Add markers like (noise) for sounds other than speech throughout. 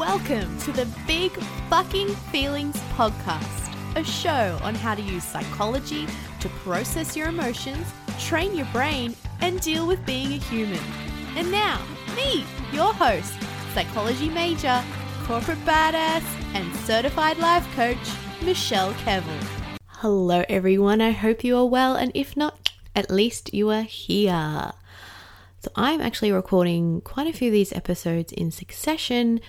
Welcome to the Big Fucking Feelings Podcast, a show on how to use psychology to process your emotions, train your brain, and deal with being a human. And now, me, your host, psychology major, corporate badass, and certified life coach, Michelle Kevill. Hello, everyone. I hope you are well, and if not, at least you are here. So, I'm actually recording quite a few of these episodes in succession,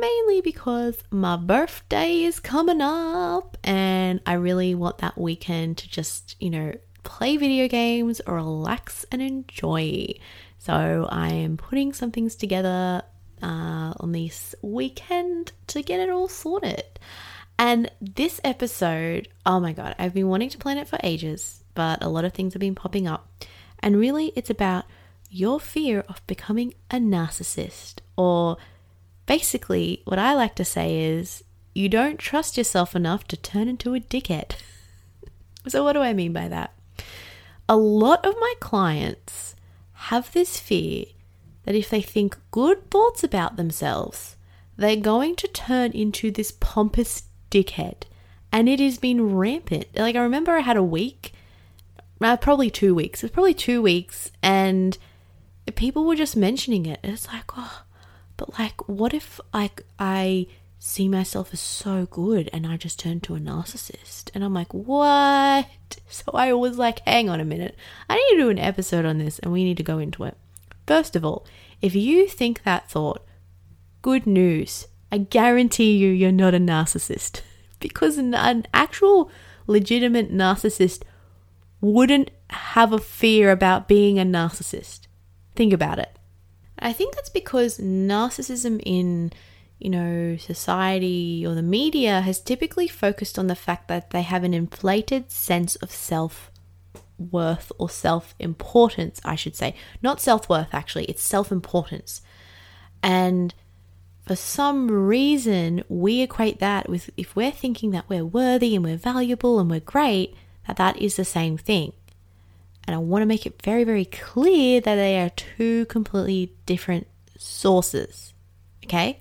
mainly because my birthday is coming up and I really want that weekend to just, you know, play video games, relax, and enjoy. So, I am putting some things together uh, on this weekend to get it all sorted. And this episode, oh my god, I've been wanting to plan it for ages, but a lot of things have been popping up. And really, it's about your fear of becoming a narcissist. Or basically, what I like to say is you don't trust yourself enough to turn into a dickhead. (laughs) so, what do I mean by that? A lot of my clients have this fear that if they think good thoughts about themselves, they're going to turn into this pompous dickhead. And it has been rampant. Like, I remember I had a week, uh, probably two weeks. It was probably two weeks, and people were just mentioning it. It's like, oh, but like, what if like I see myself as so good and I just turn to a narcissist? And I'm like, what? (laughs) So I was like, hang on a minute. I need to do an episode on this and we need to go into it. First of all, if you think that thought, good news. I guarantee you, you're not a narcissist. (laughs) Because an, an actual legitimate narcissist wouldn't have a fear about being a narcissist. Think about it. I think that's because narcissism in, you know, society or the media has typically focused on the fact that they have an inflated sense of self worth or self importance, I should say. Not self worth, actually, it's self importance. And for some reason, we equate that with if we're thinking that we're worthy and we're valuable and we're great, that that is the same thing. And I want to make it very, very clear that they are two completely different sources. Okay?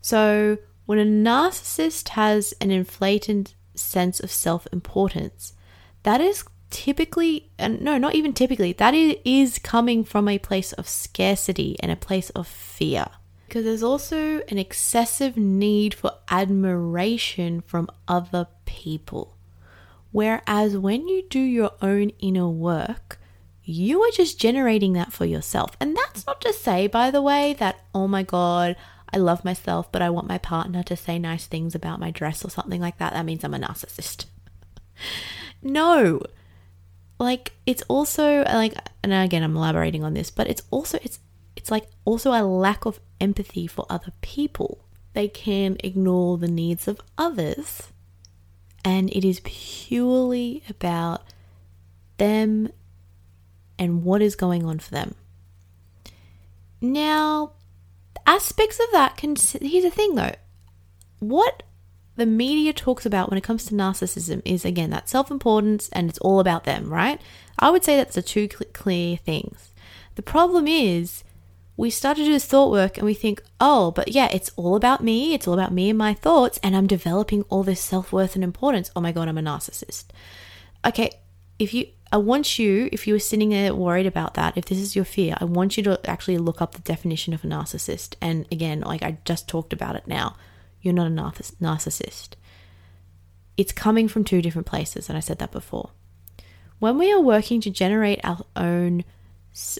So, when a narcissist has an inflated sense of self importance, that is typically, and no, not even typically, that is coming from a place of scarcity and a place of fear because there's also an excessive need for admiration from other people. Whereas when you do your own inner work, you are just generating that for yourself. And that's not to say, by the way, that, oh my God, I love myself, but I want my partner to say nice things about my dress or something like that. That means I'm a narcissist. (laughs) no. Like, it's also like, and again, I'm elaborating on this, but it's also, it's, it's like also a lack of empathy for other people. They can ignore the needs of others, and it is purely about them and what is going on for them. Now, aspects of that can. Here's the thing though what the media talks about when it comes to narcissism is again that self importance and it's all about them, right? I would say that's the two clear things. The problem is we start to do this thought work and we think, oh, but yeah, it's all about me. It's all about me and my thoughts. And I'm developing all this self worth and importance. Oh my God, I'm a narcissist. Okay, if you, I want you, if you were sitting there worried about that, if this is your fear, I want you to actually look up the definition of a narcissist. And again, like I just talked about it now, you're not a narcissist. It's coming from two different places. And I said that before. When we are working to generate our own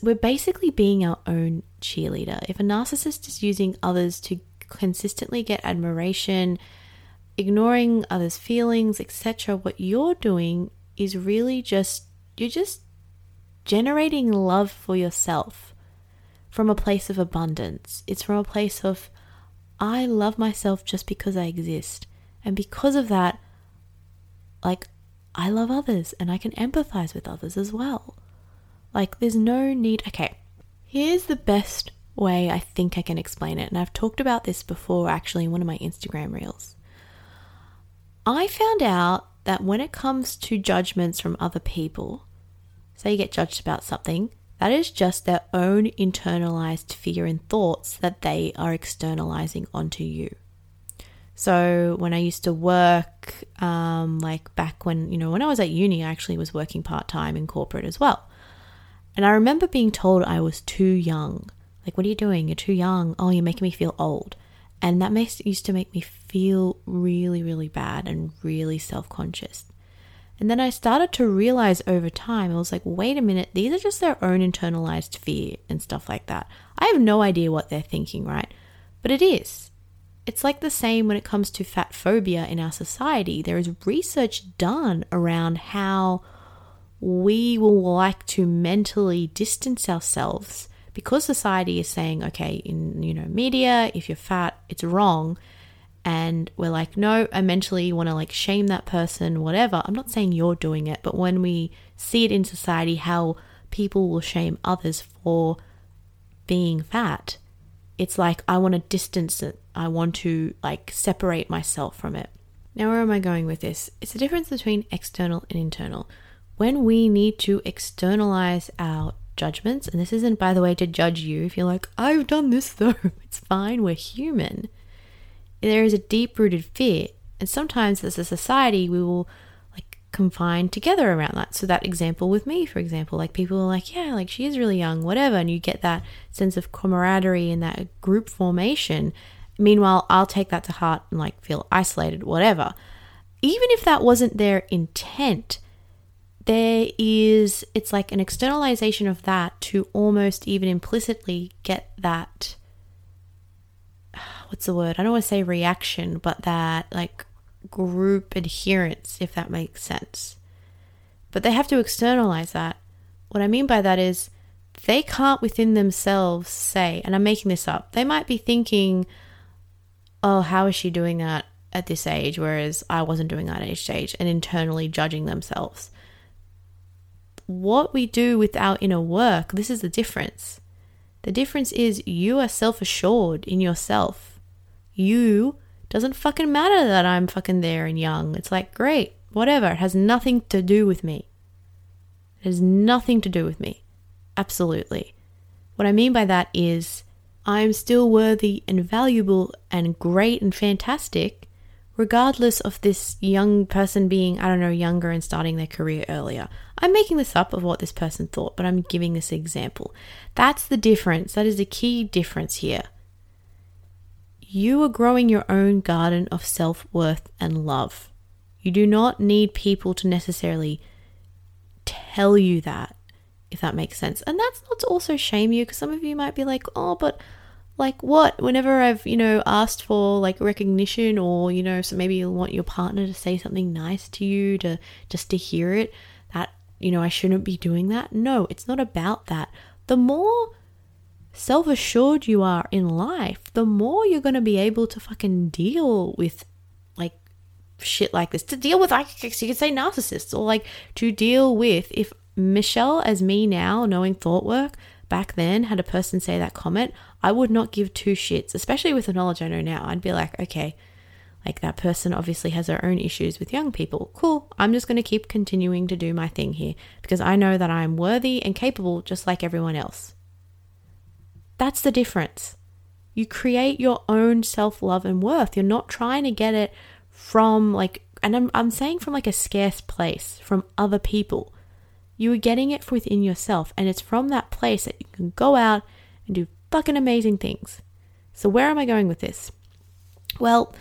we're basically being our own cheerleader. If a narcissist is using others to consistently get admiration, ignoring others' feelings, etc., what you're doing is really just you're just generating love for yourself from a place of abundance. It's from a place of I love myself just because I exist. And because of that, like I love others and I can empathize with others as well. Like, there's no need. Okay, here's the best way I think I can explain it. And I've talked about this before actually in one of my Instagram reels. I found out that when it comes to judgments from other people, say you get judged about something, That is just their own internalized fear and thoughts that they are externalizing onto you. So when I used to work, um, like back when, you know, when I was at uni, I actually was working part time in corporate as well. And I remember being told I was too young. Like, what are you doing? You're too young. Oh, you're making me feel old. And that used to make me feel really, really bad and really self conscious. And then I started to realize over time, I was like, wait a minute, these are just their own internalized fear and stuff like that. I have no idea what they're thinking, right? But it is. It's like the same when it comes to fat phobia in our society. There is research done around how we will like to mentally distance ourselves because society is saying, okay, in you know media, if you're fat, it's wrong, and we're like, no, I mentally want to like shame that person, whatever. I'm not saying you're doing it, but when we see it in society, how people will shame others for being fat, it's like I want to distance it. I want to like separate myself from it. Now, where am I going with this? It's the difference between external and internal. When we need to externalize our judgments. And this isn't, by the way, to judge you if you're like, I've done this (laughs) though. It's fine, we're human. There is a deep rooted fear. And sometimes as a society, we will like confine together around that. So, that example with me, for example, like people are like, yeah, like she is really young, whatever. And you get that sense of camaraderie and that group formation. Meanwhile, I'll take that to heart and like feel isolated, whatever. Even if that wasn't their intent, there is it's like an externalization of that to almost even implicitly get that (sighs) what's the word? I don't want to say reaction but that like group adherence if that makes sense. But they have to externalize that. What i mean by that is they can't within themselves say and i'm making this up they might be thinking oh how is she doing that at this age whereas i wasn't doing that at each age and internally judging themselves what we do with our inner work, this is the difference. The difference is you are self assured in yourself. You doesn't fucking matter that I'm fucking there and young. It's like, great, whatever. It has nothing to do with me. It has nothing to do with me. Absolutely. What I mean by that is I'm still worthy and valuable and great and fantastic regardless of this young person being, I don't know, younger and starting their career earlier. I'm making this up of what this person thought, but I'm giving this example. That's the difference. That is the key difference here. You are growing your own garden of self worth and love. You do not need people to necessarily tell you that, if that makes sense. And that's not to also shame you, because some of you might be like, oh, but like what? Whenever i've you know asked for like recognition or you know so maybe you want your partner to say something nice to you to just to hear it that you know i shouldn't be doing that? No it's not about that. The more self-assured you are in life the more you're going to be able to fucking deal with like shit like this. To deal with like you could say narcissists or like to deal with. If michelle as me now knowing thought work back then had a person say that comment, I would not give two shits, especially with the knowledge I know now. I'd be like, okay, like that person obviously has their own issues with young people. Cool. I'm just going to keep continuing to do my thing here because I know that I'm worthy and capable just like everyone else. That's the difference. You create your own self love and worth. You're not trying to get it from like, and I'm, I'm saying from like a scarce place, from other people. You are getting it within yourself, and it's from that place that you can go out and do fucking amazing things. So, where am I going with this? Well,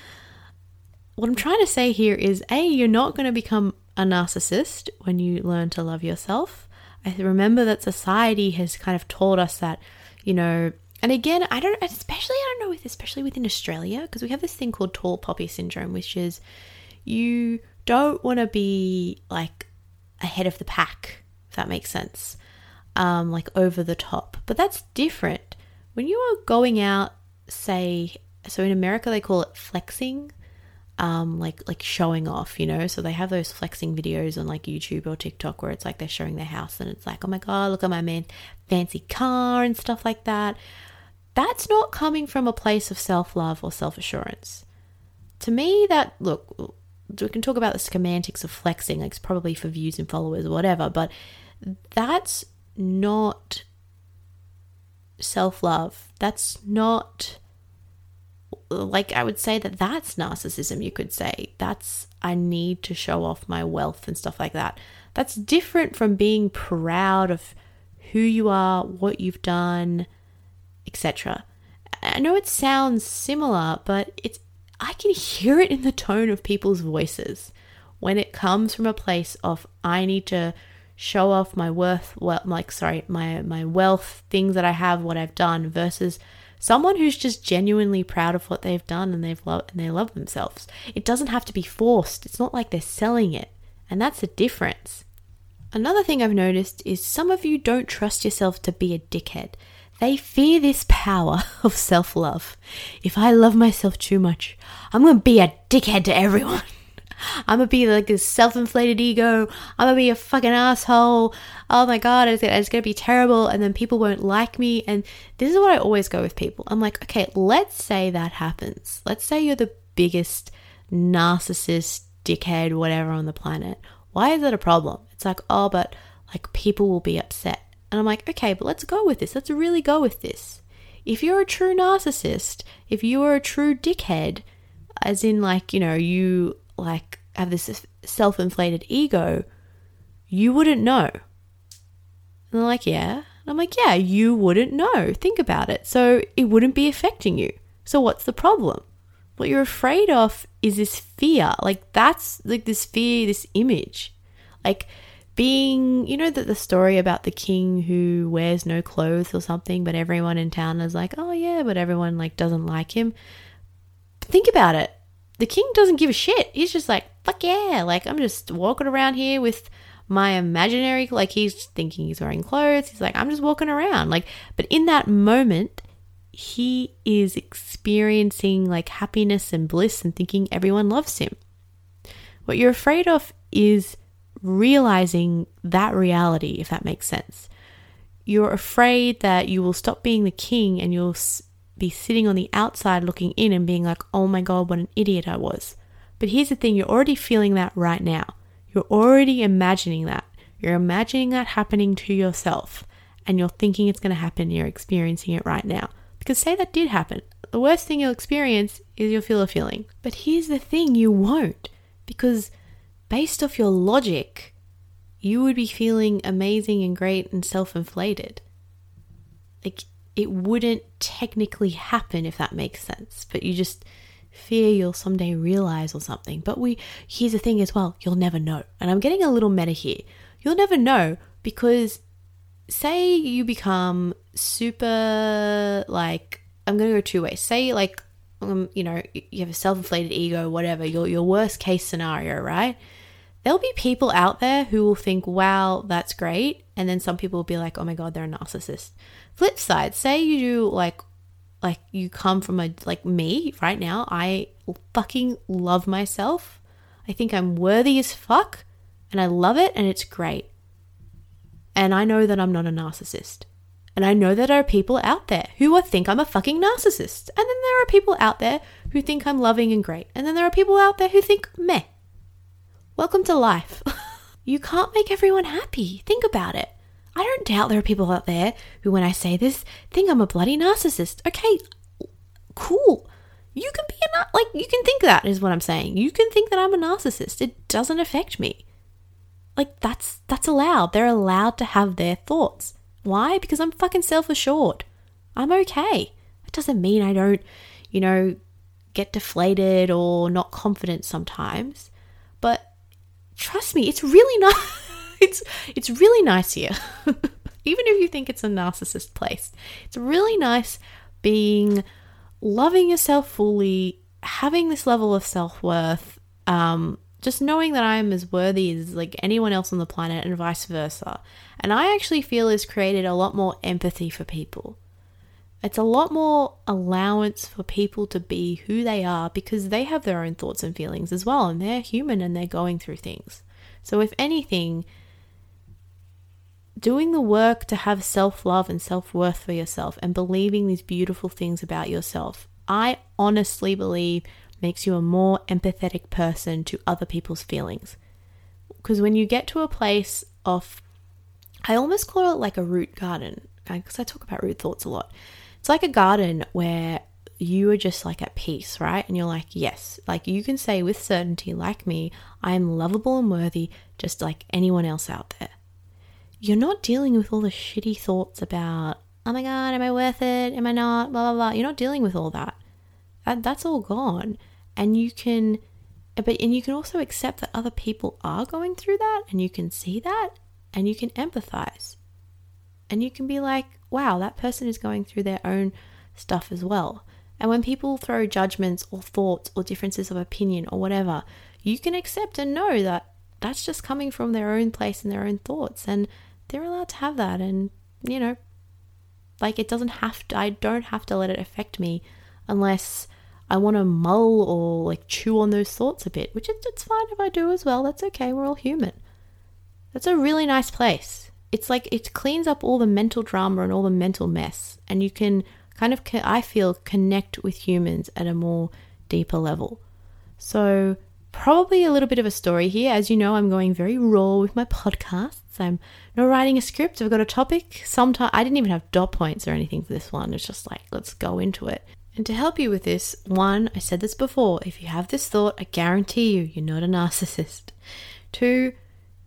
what I'm trying to say here is A, you're not going to become a narcissist when you learn to love yourself. I remember that society has kind of taught us that, you know, and again, I don't, especially, I don't know, with especially within Australia, because we have this thing called tall poppy syndrome, which is you don't want to be like ahead of the pack if that makes sense, um, like over the top. But that's different. When you are going out, say, so in America they call it flexing, um, like like showing off, you know. So they have those flexing videos on like YouTube or TikTok where it's like they're showing their house and it's like, oh my god, look at my man, fancy car and stuff like that. That's not coming from a place of self love or self assurance. To me, that look, we can talk about the semantics of flexing, like it's probably for views and followers or whatever, but that's not self love. That's not like I would say that that's narcissism, you could say. That's I need to show off my wealth and stuff like that. That's different from being proud of who you are, what you've done, etc. I know it sounds similar, but it's I can hear it in the tone of people's voices when it comes from a place of I need to show off my worth, well, like sorry, my my wealth, things that I have, what I've done versus someone who's just genuinely proud of what they've done and they've loved and they love themselves. It doesn't have to be forced. It's not like they're selling it. And that's the difference. Another thing I've noticed is some of you don't trust yourself to be a dickhead. They fear this power (laughs) of self love. If I love myself too much, I'm going to be a dickhead to everyone. (laughs) I'm gonna be like this self-inflated ego. I'm gonna be a fucking asshole. Oh my god, it's, it's gonna be terrible, and then people won't like me. And this is what I always go with people. I'm like, okay, let's say that happens. Let's say you're the biggest narcissist, dickhead, whatever on the planet. Why is that a problem? It's like, oh, but like people will be upset. And I'm like, okay, but let's go with this. Let's really go with this. If you're a true narcissist, if you are a true dickhead, as in like, you know, you like have this self inflated ego, you wouldn't know. And they're like, yeah. And I'm like, yeah, you wouldn't know. Think about it. So it wouldn't be affecting you. So what's the problem? What you're afraid of is this fear. Like that's like this fear, this image. Like being, you know, that the story about the king who wears no clothes or something, but everyone in town is like, oh yeah, but everyone like doesn't like him. Think about it the king doesn't give a shit. He's just like, fuck yeah. Like, I'm just walking around here with my imaginary, like, he's thinking he's wearing clothes. He's like, I'm just walking around. Like, but in that moment, he is experiencing like happiness and bliss and thinking everyone loves him. What you're afraid of is realizing that reality, if that makes sense. You're afraid that you will stop being the king and you'll be sitting on the outside looking in and being like, oh my God, what an idiot I was. But here's the thing you're already feeling that right now. You're already imagining that. You're imagining that happening to yourself and you're thinking it's going to happen. You're experiencing it right now. Because say that did happen. The worst thing you'll experience is you'll feel a feeling. But here's the thing you won't. Because based off your logic, you would be feeling amazing and great and self inflated. Like it wouldn't technically happen if that makes sense, but you just fear you'll someday realize or something. But we here's the thing as well, you'll never know. And I'm getting a little meta here. You'll never know because say you become super like I'm going to go two ways. Say like um, you know, you have a self-inflated ego, whatever, your your worst case scenario, right? There'll be people out there who will think, "Wow, that's great." And then some people will be like, "Oh my god, they're a narcissist." Flip side, say you do like like you come from a like me right now, I fucking love myself. I think I'm worthy as fuck and I love it and it's great. And I know that I'm not a narcissist. And I know that there are people out there who think I'm a fucking narcissist. And then there are people out there who think I'm loving and great. And then there are people out there who think meh. Welcome to life. (laughs) you can't make everyone happy. Think about it. I don't doubt there are people out there who, when I say this, think I'm a bloody narcissist. Okay, cool. You can be a like you can think that is what I'm saying. You can think that I'm a narcissist. It doesn't affect me. Like that's that's allowed. They're allowed to have their thoughts. Why? Because I'm fucking self-assured. I'm okay. It doesn't mean I don't, you know, get deflated or not confident sometimes. But trust me, it's really not (laughs) it's it's really nice here. (laughs) Even if you think it's a narcissist place. It's really nice being loving yourself fully, having this level of self-worth, um, just knowing that I'm as worthy as like anyone else on the planet and vice versa. And I actually feel has created a lot more empathy for people. It's a lot more allowance for people to be who they are because they have their own thoughts and feelings as well, and they're human and they're going through things. So, if anything, doing the work to have self love and self worth for yourself and believing these beautiful things about yourself, I honestly believe makes you a more empathetic person to other people's feelings. Because when you get to a place of, I almost call it like a root garden. because I talk about root thoughts a lot. It's like a garden where you are just like at peace, right? And you're like, yes, like you can say with certainty, like me, I am lovable and worthy just like anyone else out there. You're not dealing with all the shitty thoughts about, oh my God, am I worth it? Am I not? Blah, blah, blah. You're not dealing with all that. that that's all gone. And you can, but, and you can also accept that other people are going through that and you can see that and you can empathize. And you can be like, wow, that person is going through their own stuff as well. And when people throw judgments or thoughts or differences of opinion or whatever, you can accept and know that that's just coming from their own place and their own thoughts. And they're allowed to have that. And, you know, like it doesn't have to, I don't have to let it affect me unless I want to mull or like chew on those thoughts a bit, which it's fine if I do as well. That's okay. We're all human. That's a really nice place it's like it cleans up all the mental drama and all the mental mess and you can kind of i feel connect with humans at a more deeper level. So probably a little bit of a story here. As you know i'm going very raw with my podcasts. I'm not writing a script. I've got a topic. Sometimes i didn't even have dot points or anything for this one. It's just like let's go into it. And to help you with this one i said this before if you have this thought i guarantee you you're not a narcissist. Two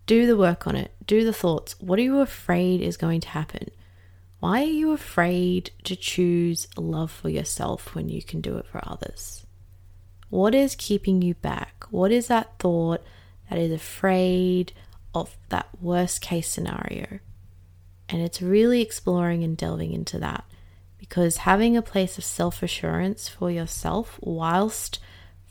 do the work on it, do the thoughts. What are you afraid is going to happen? Why are you afraid to choose love for yourself when you can do it for others? What is keeping you back? What is that thought that is afraid of that worst case scenario? And it's really exploring and delving into that because having a place of self assurance for yourself whilst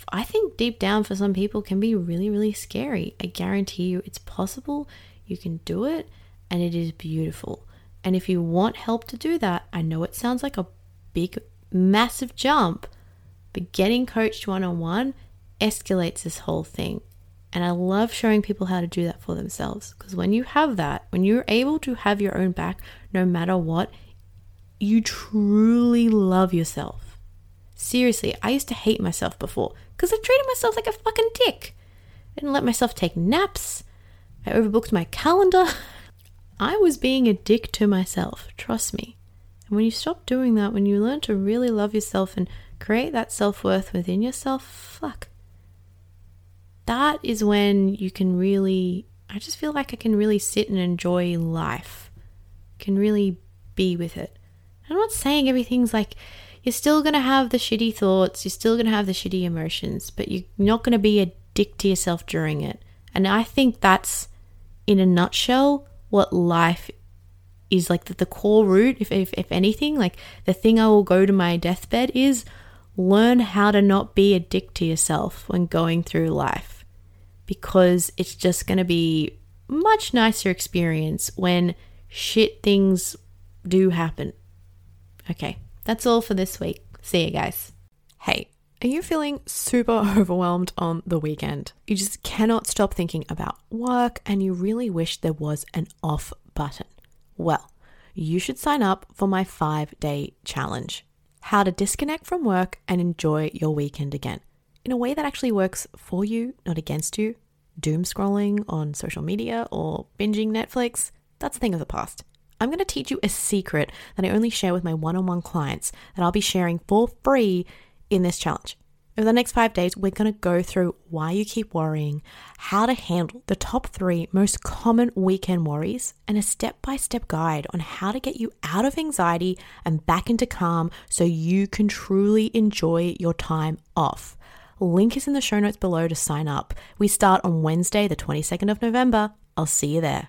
I think deep down for some people can be really, really scary. I guarantee you it's possible, you can do it, and it is beautiful. And if you want help to do that, I know it sounds like a big, massive jump, but getting coached one on one escalates this whole thing. And I love showing people how to do that for themselves because when you have that, when you're able to have your own back no matter what, you truly love yourself. Seriously, I used to hate myself before because I treated myself like a fucking dick. I didn't let myself take naps. I overbooked my calendar. (laughs) I was being a dick to myself, trust me. And when you stop doing that, when you learn to really love yourself and create that self worth within yourself, fuck. That is when you can really, I just feel like I can really sit and enjoy life, can really be with it. I'm not saying everything's like you're still going to have the shitty thoughts, you're still going to have the shitty emotions, but you're not going to be a dick to yourself during it. And I think that's, in a nutshell, what life is like the, the core root, if, if, if anything, like the thing I will go to my deathbed is learn how to not be a dick to yourself when going through life because it's just going to be much nicer experience when shit things do happen. Okay, that's all for this week. See you guys. Hey, are you feeling super (laughs) overwhelmed on the weekend? You just cannot stop thinking about work and you really wish there was an off button. Well, you should sign up for my five day challenge how to disconnect from work and enjoy your weekend again in a way that actually works for you, not against you. Doom scrolling on social media or binging Netflix, that's a thing of the past. I'm going to teach you a secret that I only share with my one on one clients that I'll be sharing for free in this challenge. Over the next five days, we're going to go through why you keep worrying, how to handle the top three most common weekend worries, and a step by step guide on how to get you out of anxiety and back into calm so you can truly enjoy your time off. Link is in the show notes below to sign up. We start on Wednesday, the 22nd of November. I'll see you there.